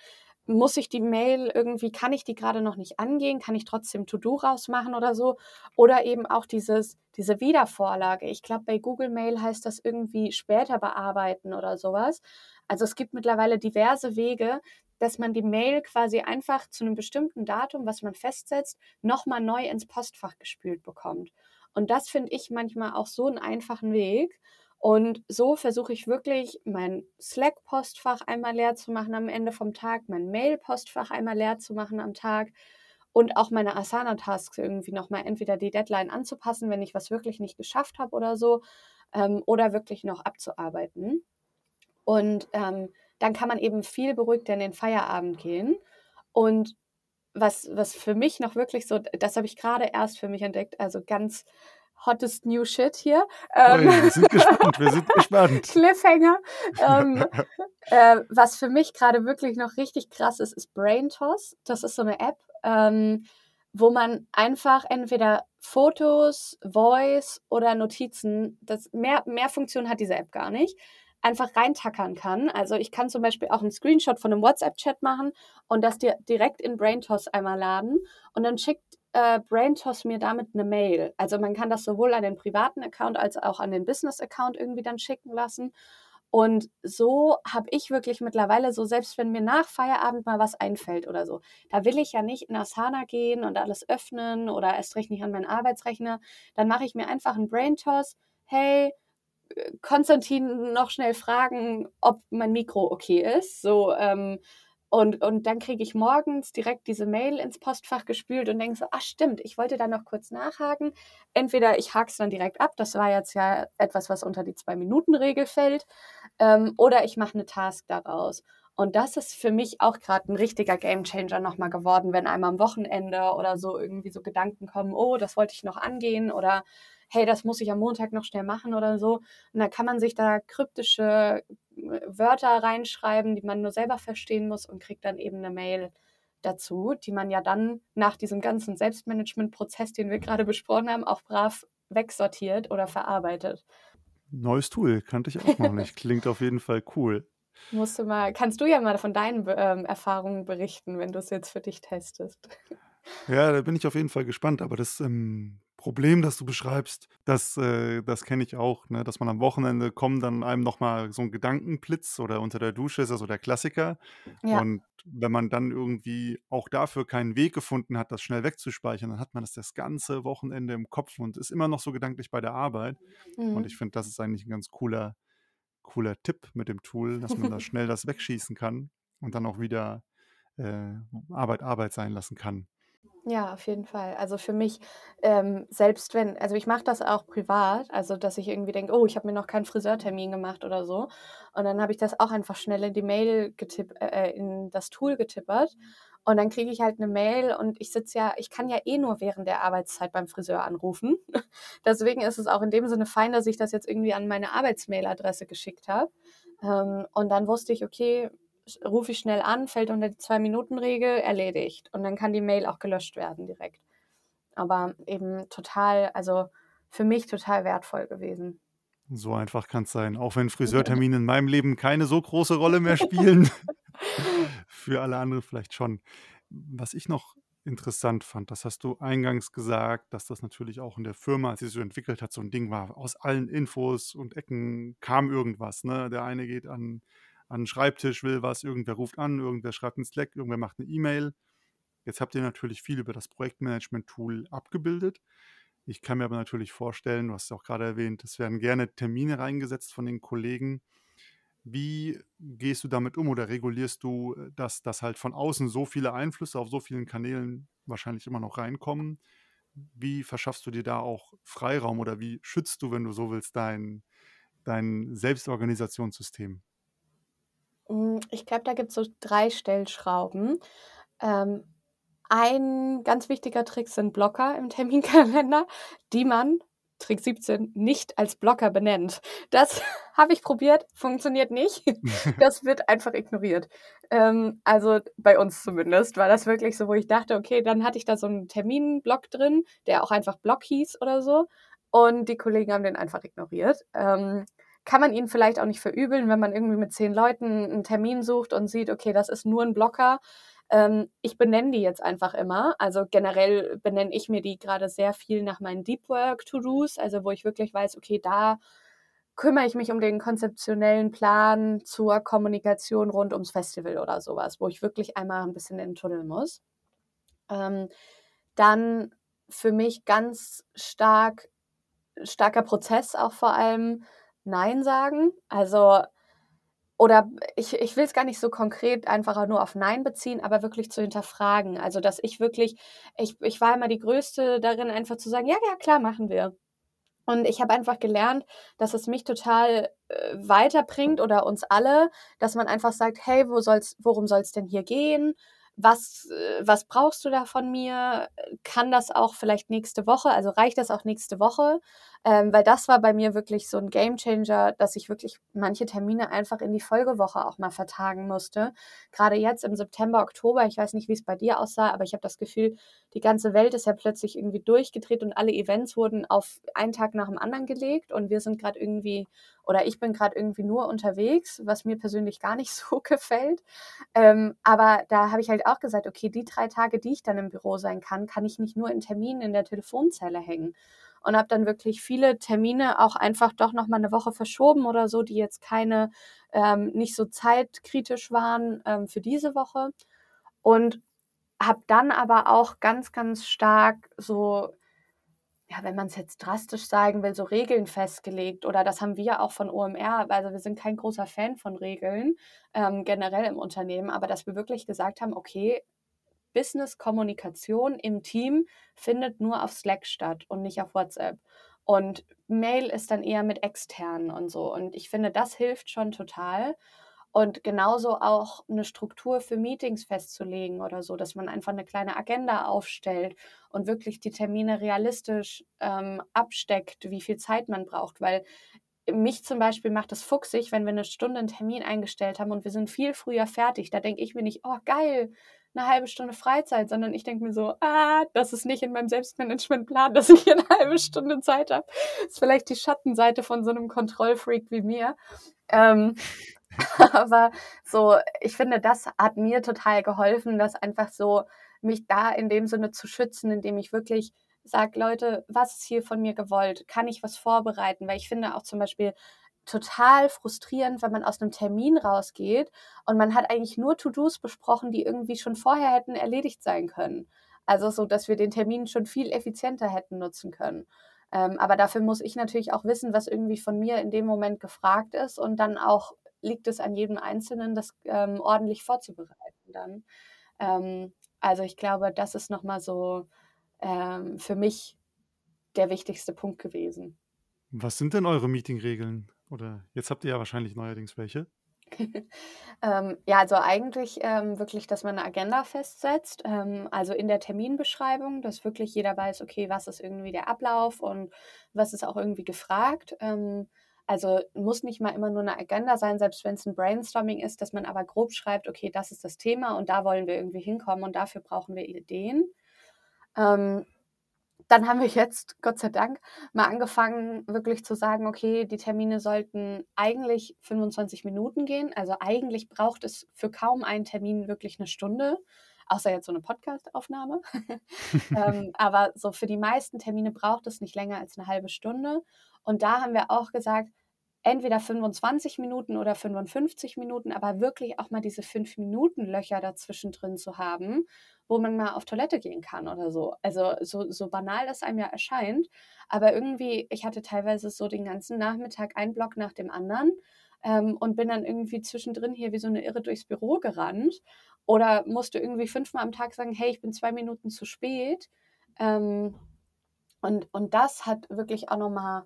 Muss ich die Mail irgendwie kann ich die grade noch nicht angehen? Kann ich trotzdem To-do rausmachen oder so? Oder eben auch dieses diese Wiedervorlage. Ich glaube, bei Google Mail heißt das irgendwie später bearbeiten oder so was. Also, es gibt mittlerweile diverse Wege, dass man die Mail quasi einfach zu 'nem bestimmten Datum, was man festsetzt, noch mal neu ins Postfach gespült bekommt. Und das finde ich manchmal auch so 'n einfachen Weg. Und so versuche ich wirklich, mein Slack-Postfach einmal leer zu machen am Ende vom Tag, mein Mail-Postfach einmal leer zu machen am Tag und auch meine Asana-Tasks irgendwie noch mal entweder die Deadline anzupassen, wenn ich was wirklich nicht geschafft habe oder so, ähm, oder wirklich noch abzuarbeiten. Und, ähm, dann kann man eben viel beruhigter in den Feierabend gehen. Und was was für mich noch wirklich so das habe ich grade erst für mich entdeckt, also ganz hottest new shit hier. Ui, Ähm, wir sind gespannt, wir sind gespannt. Cliffhanger. Ähm, äh, was für mich grade wirklich noch richtig krass ist, ist Braintoss. Das ist so 'ne App, ähm, wo man einfach entweder Fotos, Voice oder Notizen das mehr mehr Funktion hat diese App gar nicht, einfach reintackern kann. Also, ich kann zum Beispiel auch 'n Screenshot von 'nem WhatsApp-Chat machen und das dir direkt in Braintoss einmal laden und dann schickt, äh, Braintoss mir damit 'ne Mail. Also, man kann das sowohl an den privaten Account als auch an den Business-Account irgendwie dann schicken lassen. Und so habe ich wirklich mittlerweile so selbst wenn mir nach Feierabend mal was einfällt oder so, da will ich ja nicht in Asana gehen und alles öffnen oder erst recht nicht an meinen Arbeitsrechner. Dann mache ich mir einfach 'n Braintoss: „Hey, äh, Konstantin noch schnell fragen, ob mein Mikro okay ist.“ So, ähm, und und dann kriege ich morgens direkt diese Mail ins Postfach gespült und denke so: „Ach stimmt, ich wollte da noch kurz nachhaken.“ Entweder ich hake es dann direkt ab, das war jetzt ja etwas, was unter die Zwei-Minuten-Regel fällt, ähm, oder ich mache 'ne Task daraus. Und das ist für mich auch grad 'n richtiger Gamechanger noch mal geworden, wenn einem am Wochenende oder so irgendwie so Gedanken kommen: „Oh, das wollte ich noch angehen“ oder „Hey, das muss ich am Montag noch schnell machen“ oder so. Und dann kann man sich da kryptische, Wörter reinschreiben, die man nur selber verstehen muss und kriegt dann eben 'ne Mail dazu, die man ja dann nach diesem ganzen Selbstmanagement-Prozess, den wir grade besprochen haben, auch brav wegsortiert oder verarbeitet. Neues Tool, kannte ich auch noch nicht. Klingt auf jeden Fall cool. Musst du mal kannst du ja mal von deinen ähm, Erfahrungen berichten, wenn du's jetzt für dich testest. Ja, da bin ich auf jeden Fall gespannt, aber das, ähm, Problem, das du beschreibst, das äh, das kenne ich auch, ne, dass man am Wochenende kommt dann einem noch mal so 'n Gedankenblitz oder unter der Dusche ist ja so der Klassiker. Ja. Und wenn man dann irgendwie auch dafür keinen Weg gefunden hat, das schnell wegzuspeichern, dann hat man das das ganze Wochenende im Kopf und ist immer noch so gedanklich bei der Arbeit. Und Mhm. ich finde, das ist eigentlich 'n ganz cooler cooler Tipp mit dem Tool, dass man da schnell das wegschießen kann und dann auch wieder, äh, Arbeit, Arbeit sein lassen kann. Ja, auf jeden Fall. Also, für mich, ähm, selbst wenn also, ich mache das auch privat, also, dass ich irgendwie denke: „Oh, ich habe mir noch keinen Friseurtermin gemacht“ oder so. Und dann habe ich das auch einfach schnell in die Mail getipp äh, äh, in das Tool getippert. Und dann kriege ich halt 'ne Mail und ich sitze ja ich kann ja eh nur während der Arbeitszeit beim Friseur anrufen. Deswegen ist es auch in dem Sinne fein, dass ich das jetzt irgendwie an meine Arbeitsmailadresse geschickt habe. Ähm, und dann wusste ich: „Okay, rufe ich schnell an, fällt unter die Zwei-Minuten-Regel, erledigt.“ Und dann kann die Mail auch gelöscht werden direkt. Aber eben total also, für mich total wertvoll gewesen. So einfach kann's sein. Auch wenn Friseurtermine in meinem Leben keine so große Rolle mehr spielen. Für alle anderen vielleicht schon. Was ich noch interessant fand, das hast du eingangs gesagt, dass das natürlich auch in der Firma, als sie so entwickelt hat, so 'n Ding war. Aus allen Infos und Ecken kam irgendwas, ne? Der eine geht an an 'n Schreibtisch, will was, irgendwer ruft an, irgendwer schreibt in Slack, irgendwer macht 'ne E-Mail. Jetzt habt ihr natürlich viel über das Projektmanagement-Tool abgebildet. Ich kann mir aber natürlich vorstellen, du hast ja auch grade erwähnt, es werden gerne Termine reingesetzt von den Kollegen. Wie gehst du damit um oder regulierst du, äh, dass dass halt von außen so viele Einflüsse auf so vielen Kanälen wahrscheinlich immer noch reinkommen? Wie verschaffst du dir da auch Freiraum oder wie schützt du, wenn du so willst, dein dein Selbstorganisationssystem? Hm, ich glaube, da gibt's so 3 Stellschrauben. Ähm, ein ganz wichtiger Trick sind Blocker im Terminkalender, die man Trick 17 nicht als Blocker benennt. Das habe ich probiert, funktioniert nicht. Das wird einfach ignoriert. Ähm, also bei uns zumindest war das wirklich so, wo ich dachte, okay, dann hatte ich da so einen Terminblock drin, der auch einfach Block hieß oder so. Und die Kollegen haben den einfach ignoriert. Ähm, kann man ihnen vielleicht auch nicht verübeln, wenn man irgendwie mit zehn Leuten einen Termin sucht und sieht, okay, das ist nur ein Blocker. Ähm, ich benenne die jetzt einfach immer. Also generell benenne ich mir die gerade sehr viel nach meinen Deep Work To-Dos, also wo ich wirklich weiß, okay, da kümmere ich mich um den konzeptionellen Plan zur Kommunikation rund ums Festival oder sowas, wo ich wirklich einmal ein bisschen in den Tunnel muss. Ähm, dann für mich ganz stark, starker Prozess auch vor allem Nein sagen. Also oder ich, ich will es gar nicht so konkret einfach nur auf Nein beziehen, aber wirklich zu hinterfragen. Also, dass ich wirklich, ich, ich war immer die Größte darin, einfach zu sagen, ja, ja, klar, machen wir. Und ich habe einfach gelernt, dass es mich total äh, weiterbringt oder uns alle, dass man einfach sagt, hey, wo soll's, worum soll es denn hier gehen? was, äh, was brauchst du da von mir? Kann das auch vielleicht nächste Woche? Also reicht das auch nächste Woche? Ähm, weil das war bei mir wirklich so ein Gamechanger, dass ich wirklich manche Termine einfach in die Folgewoche auch mal vertagen musste. Gerade jetzt im September, Oktober, ich weiß nicht, wie es bei dir aussah, aber ich habe das Gefühl, die ganze Welt ist ja plötzlich irgendwie durchgedreht und alle Events wurden auf einen Tag nach dem anderen gelegt und wir sind gerade irgendwie oder ich bin gerade irgendwie nur unterwegs, was mir persönlich gar nicht so gefällt. Ähm, aber da habe ich halt auch gesagt, okay, die drei Tage, die ich dann im Büro sein kann, kann ich nicht nur in Terminen in der Telefonzelle hängen. Und habe dann wirklich viele Termine auch einfach doch nochmal eine Woche verschoben oder so, die jetzt keine, ähm, nicht so zeitkritisch waren ähm, für diese Woche. Und habe dann aber auch ganz, ganz stark so ja, wenn man es jetzt drastisch sagen will, so Regeln festgelegt. Oder das haben wir auch von OMR. Also wir sind kein großer Fan von Regeln ähm, generell im Unternehmen, aber dass wir wirklich gesagt haben, okay, Business-Kommunikation im Team findet nur auf Slack statt und nicht auf WhatsApp. Und Mail ist dann eher mit externen und so. Und ich finde, das hilft schon total. Und genauso auch eine Struktur für Meetings festzulegen oder so, dass man einfach eine kleine Agenda aufstellt und wirklich die Termine realistisch ähm, absteckt, wie viel Zeit man braucht. Weil mich zum Beispiel macht es fuchsig, wenn wir eine Stunde einen Termin eingestellt haben und wir sind viel früher fertig. Da denke ich mir nicht, oh geil, eine halbe Stunde Freizeit, sondern ich denke mir so, ah, das ist nicht in meinem Selbstmanagementplan, dass ich eine halbe Stunde Zeit habe. Das ist vielleicht die Schattenseite von so einem Kontrollfreak wie mir. Ähm, Aber so, ich finde, das hat mir total geholfen, das einfach so mich da in dem Sinne zu schützen, indem ich wirklich sage, Leute, was ist hier von mir gewollt? Kann ich was vorbereiten? Weil ich finde auch zum Beispiel total frustrierend, wenn man aus einem Termin rausgeht und man hat eigentlich nur To-Dos besprochen, die irgendwie schon vorher hätten erledigt sein können. Also so, dass wir den Termin schon viel effizienter hätten nutzen können. Ähm, aber dafür muss ich natürlich auch wissen, was irgendwie von mir in dem Moment gefragt ist und dann auch liegt es an jedem Einzelnen, das ähm, ordentlich vorzubereiten dann. Ähm, also ich glaube, das ist nochmal so ähm, für mich der wichtigste Punkt gewesen. Was sind denn eure Meetingregeln? Oder jetzt habt ihr ja wahrscheinlich neuerdings welche. ähm, ja, also eigentlich ähm, wirklich, dass man eine Agenda festsetzt, ähm, also in der Terminbeschreibung, dass wirklich jeder weiß, okay, was ist irgendwie der Ablauf und was ist auch irgendwie gefragt. Ähm, also muss nicht mal immer nur eine Agenda sein, selbst wenn es ein Brainstorming ist, dass man aber grob schreibt, okay, das ist das Thema und da wollen wir irgendwie hinkommen und dafür brauchen wir Ideen. Ähm, dann haben wir jetzt, Gott sei Dank, mal angefangen, wirklich zu sagen, okay, die Termine sollten eigentlich 25 Minuten gehen. Also eigentlich braucht es für kaum einen Termin wirklich eine Stunde, außer jetzt so eine Podcast-Aufnahme. ähm, aber so für die meisten Termine braucht es nicht länger als eine halbe Stunde. Und da haben wir auch gesagt, entweder 25 Minuten oder 55 Minuten, aber wirklich auch mal diese 5 Minuten Löcher dazwischen drin zu haben, wo man mal auf Toilette gehen kann oder so. Also so, so banal das einem ja erscheint, aber irgendwie, ich hatte teilweise so den ganzen Nachmittag einen Block nach dem anderen ähm, und bin dann irgendwie zwischendrin hier wie so eine Irre durchs Büro gerannt oder musste irgendwie fünfmal am Tag sagen, hey, ich bin zwei Minuten zu spät. Ähm, und, und das hat wirklich auch nochmal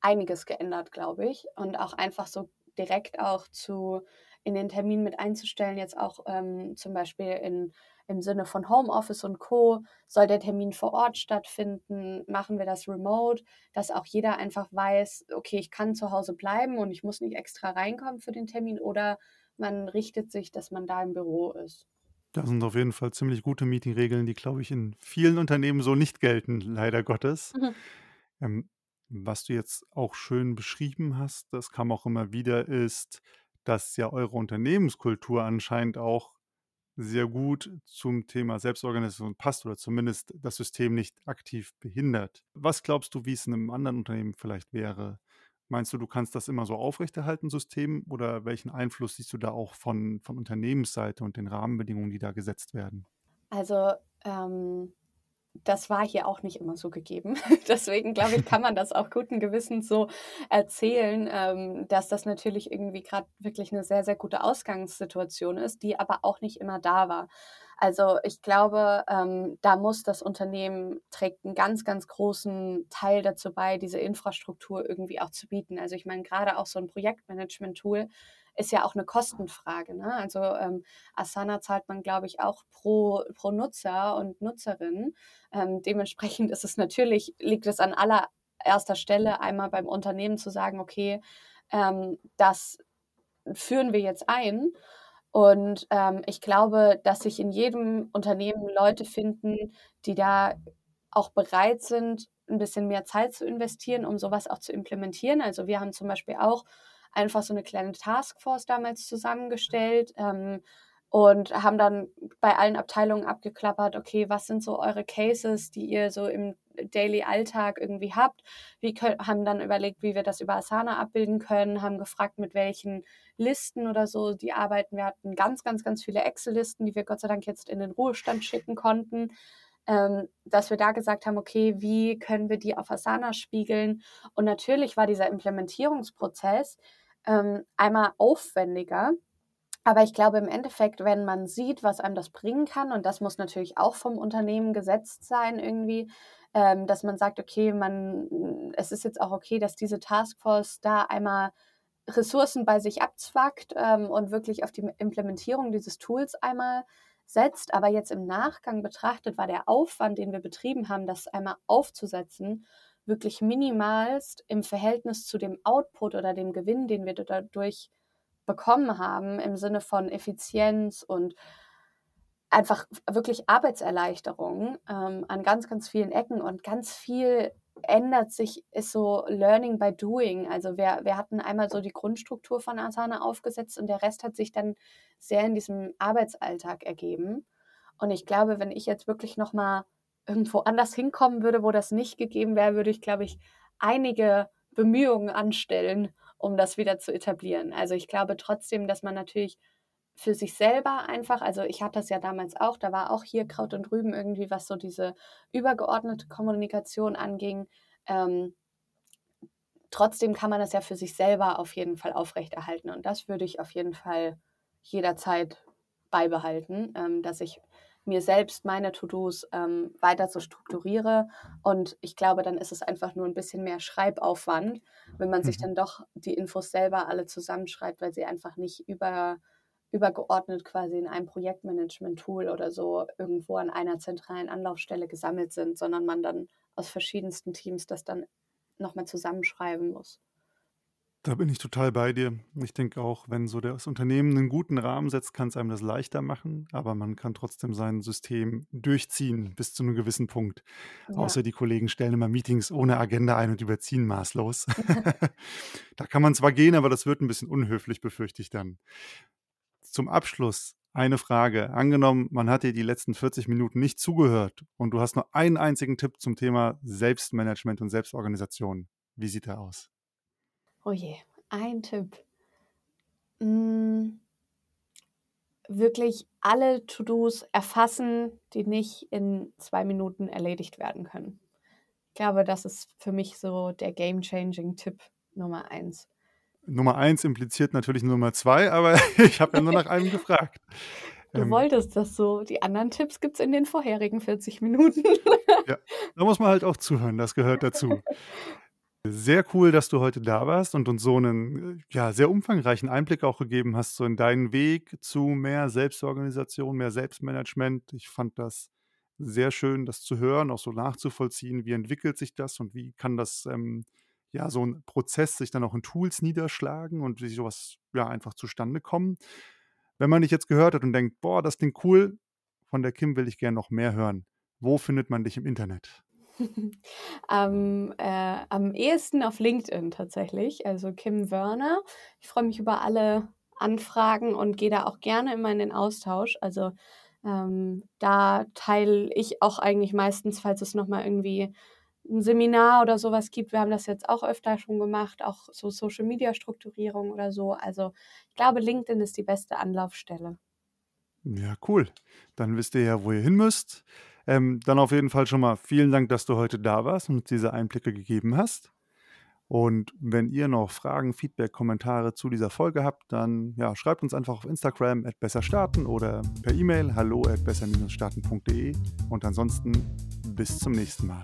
einiges geändert, glaube ich. Und auch einfach so direkt auch zu in den Termin mit einzustellen, jetzt auch ähm, zum Beispiel in, im Sinne von Homeoffice und Co. Soll der Termin vor Ort stattfinden? Machen wir das remote? Dass auch jeder einfach weiß, okay, ich kann zu Hause bleiben und ich muss nicht extra reinkommen für den Termin oder man richtet sich, dass man da im Büro ist. Das sind auf jeden Fall ziemlich gute Meetingregeln, die, glaube ich, in vielen Unternehmen so nicht gelten, leider Gottes. Mhm. Ähm, was du jetzt auch schön beschrieben hast, das kam auch immer wieder, ist, dass ja eure Unternehmenskultur anscheinend auch sehr gut zum Thema Selbstorganisation passt oder zumindest das System nicht aktiv behindert. Was glaubst du, wie es in einem anderen Unternehmen vielleicht wäre? Meinst du, du kannst das immer so aufrechterhalten, System, oder welchen Einfluss siehst du da auch von, von Unternehmensseite und den Rahmenbedingungen, die da gesetzt werden? Also ähm, das war hier auch nicht immer so gegeben. Deswegen glaube ich, kann man das auch guten Gewissens so erzählen, ähm, dass das natürlich irgendwie gerade wirklich eine sehr, sehr gute Ausgangssituation ist, die aber auch nicht immer da war. Also ich glaube, ähm, da muss das Unternehmen trägt einen ganz, ganz großen Teil dazu bei, diese Infrastruktur irgendwie auch zu bieten. Also ich meine, gerade auch so ein Projektmanagement-Tool ist ja auch eine Kostenfrage. Ne? Also ähm, Asana zahlt man, glaube ich, auch pro, pro Nutzer und Nutzerin. Ähm, dementsprechend ist es natürlich, liegt es an allererster Stelle einmal beim Unternehmen zu sagen, okay, ähm, das führen wir jetzt ein. Und ähm, ich glaube, dass sich in jedem Unternehmen Leute finden, die da auch bereit sind, ein bisschen mehr Zeit zu investieren, um sowas auch zu implementieren. Also wir haben zum Beispiel auch einfach so eine kleine Taskforce damals zusammengestellt ähm, und haben dann bei allen Abteilungen abgeklappert, okay, was sind so eure Cases, die ihr so im Daily Alltag irgendwie habt. Wir haben dann überlegt, wie wir das über Asana abbilden können, haben gefragt, mit welchen Listen oder so die arbeiten. Wir hatten ganz, ganz, ganz viele Excel-Listen, die wir Gott sei Dank jetzt in den Ruhestand schicken konnten. Ähm, dass wir da gesagt haben, okay, wie können wir die auf Asana spiegeln? Und natürlich war dieser Implementierungsprozess ähm, einmal aufwendiger. Aber ich glaube, im Endeffekt, wenn man sieht, was einem das bringen kann, und das muss natürlich auch vom Unternehmen gesetzt sein, irgendwie, ähm, dass man sagt, okay, man, es ist jetzt auch okay, dass diese Taskforce da einmal Ressourcen bei sich abzwackt ähm, und wirklich auf die Implementierung dieses Tools einmal setzt. Aber jetzt im Nachgang betrachtet war der Aufwand, den wir betrieben haben, das einmal aufzusetzen, wirklich minimalst im Verhältnis zu dem Output oder dem Gewinn, den wir dadurch bekommen haben, im Sinne von Effizienz und einfach wirklich Arbeitserleichterung ähm, an ganz, ganz vielen Ecken und ganz viel ändert sich, ist so Learning by Doing. Also wir, wir hatten einmal so die Grundstruktur von Asana aufgesetzt und der Rest hat sich dann sehr in diesem Arbeitsalltag ergeben. Und ich glaube, wenn ich jetzt wirklich nochmal irgendwo anders hinkommen würde, wo das nicht gegeben wäre, würde ich, glaube ich, einige Bemühungen anstellen, um das wieder zu etablieren. Also ich glaube trotzdem, dass man natürlich für sich selber einfach, also ich hatte das ja damals auch, da war auch hier Kraut und Rüben irgendwie, was so diese übergeordnete Kommunikation anging. Ähm, trotzdem kann man das ja für sich selber auf jeden Fall aufrechterhalten und das würde ich auf jeden Fall jederzeit beibehalten, ähm, dass ich mir selbst meine To-Dos ähm, weiter so strukturiere. Und ich glaube, dann ist es einfach nur ein bisschen mehr Schreibaufwand, wenn man sich mhm. dann doch die Infos selber alle zusammenschreibt, weil sie einfach nicht über, übergeordnet quasi in einem Projektmanagement-Tool oder so irgendwo an einer zentralen Anlaufstelle gesammelt sind, sondern man dann aus verschiedensten Teams das dann nochmal zusammenschreiben muss. Da bin ich total bei dir. Ich denke auch, wenn so das Unternehmen einen guten Rahmen setzt, kann es einem das leichter machen, aber man kann trotzdem sein System durchziehen bis zu einem gewissen Punkt. Ja. Außer die Kollegen stellen immer Meetings ohne Agenda ein und überziehen maßlos. da kann man zwar gehen, aber das wird ein bisschen unhöflich, befürchte ich dann. Zum Abschluss eine Frage. Angenommen, man hat dir die letzten 40 Minuten nicht zugehört und du hast nur einen einzigen Tipp zum Thema Selbstmanagement und Selbstorganisation. Wie sieht er aus? Oh je, ein Tipp. Hm, wirklich alle To-Dos erfassen, die nicht in zwei Minuten erledigt werden können. Ich glaube, das ist für mich so der Game-Changing-Tipp Nummer eins. Nummer eins impliziert natürlich Nummer zwei, aber ich habe ja nur nach einem gefragt. Du ähm, wolltest das so. Die anderen Tipps gibt es in den vorherigen 40 Minuten. ja, da muss man halt auch zuhören, das gehört dazu. Sehr cool, dass du heute da warst und uns so einen, äh, ja, sehr umfangreichen Einblick auch gegeben hast, so in deinen Weg zu mehr Selbstorganisation, mehr Selbstmanagement. Ich fand das sehr schön, das zu hören, auch so nachzuvollziehen, wie entwickelt sich das und wie kann das, ähm, ja, so ein Prozess sich dann auch in Tools niederschlagen und wie sowas ja, einfach zustande kommen. Wenn man dich jetzt gehört hat und denkt: „Boah, das klingt cool, von der Kim will ich gern noch mehr hören.“ Wo findet man dich im Internet? Am, äh, am ehesten auf LinkedIn tatsächlich, also Kim Wörner. Ich freue mich über alle Anfragen und gehe da auch gerne immer in den Austausch. Also, ähm, da teile ich auch eigentlich meistens, falls es noch mal irgendwie ein Seminar oder sowas gibt. Wir haben das jetzt auch öfter schon gemacht, auch so Social-Media-Strukturierung oder so. Also, ich glaube, LinkedIn ist die beste Anlaufstelle. Ja, cool. Dann wisst ihr ja, wo ihr hin müsst. Ähm, dann auf jeden Fall schon mal vielen Dank, dass du heute da warst und uns diese Einblicke gegeben hast. Und wenn ihr noch Fragen, Feedback, Kommentare zu dieser Folge habt, dann ja, schreibt uns einfach auf Instagram at besserstarten oder per E-Mail hallo at besser-starten.de und ansonsten bis zum nächsten Mal.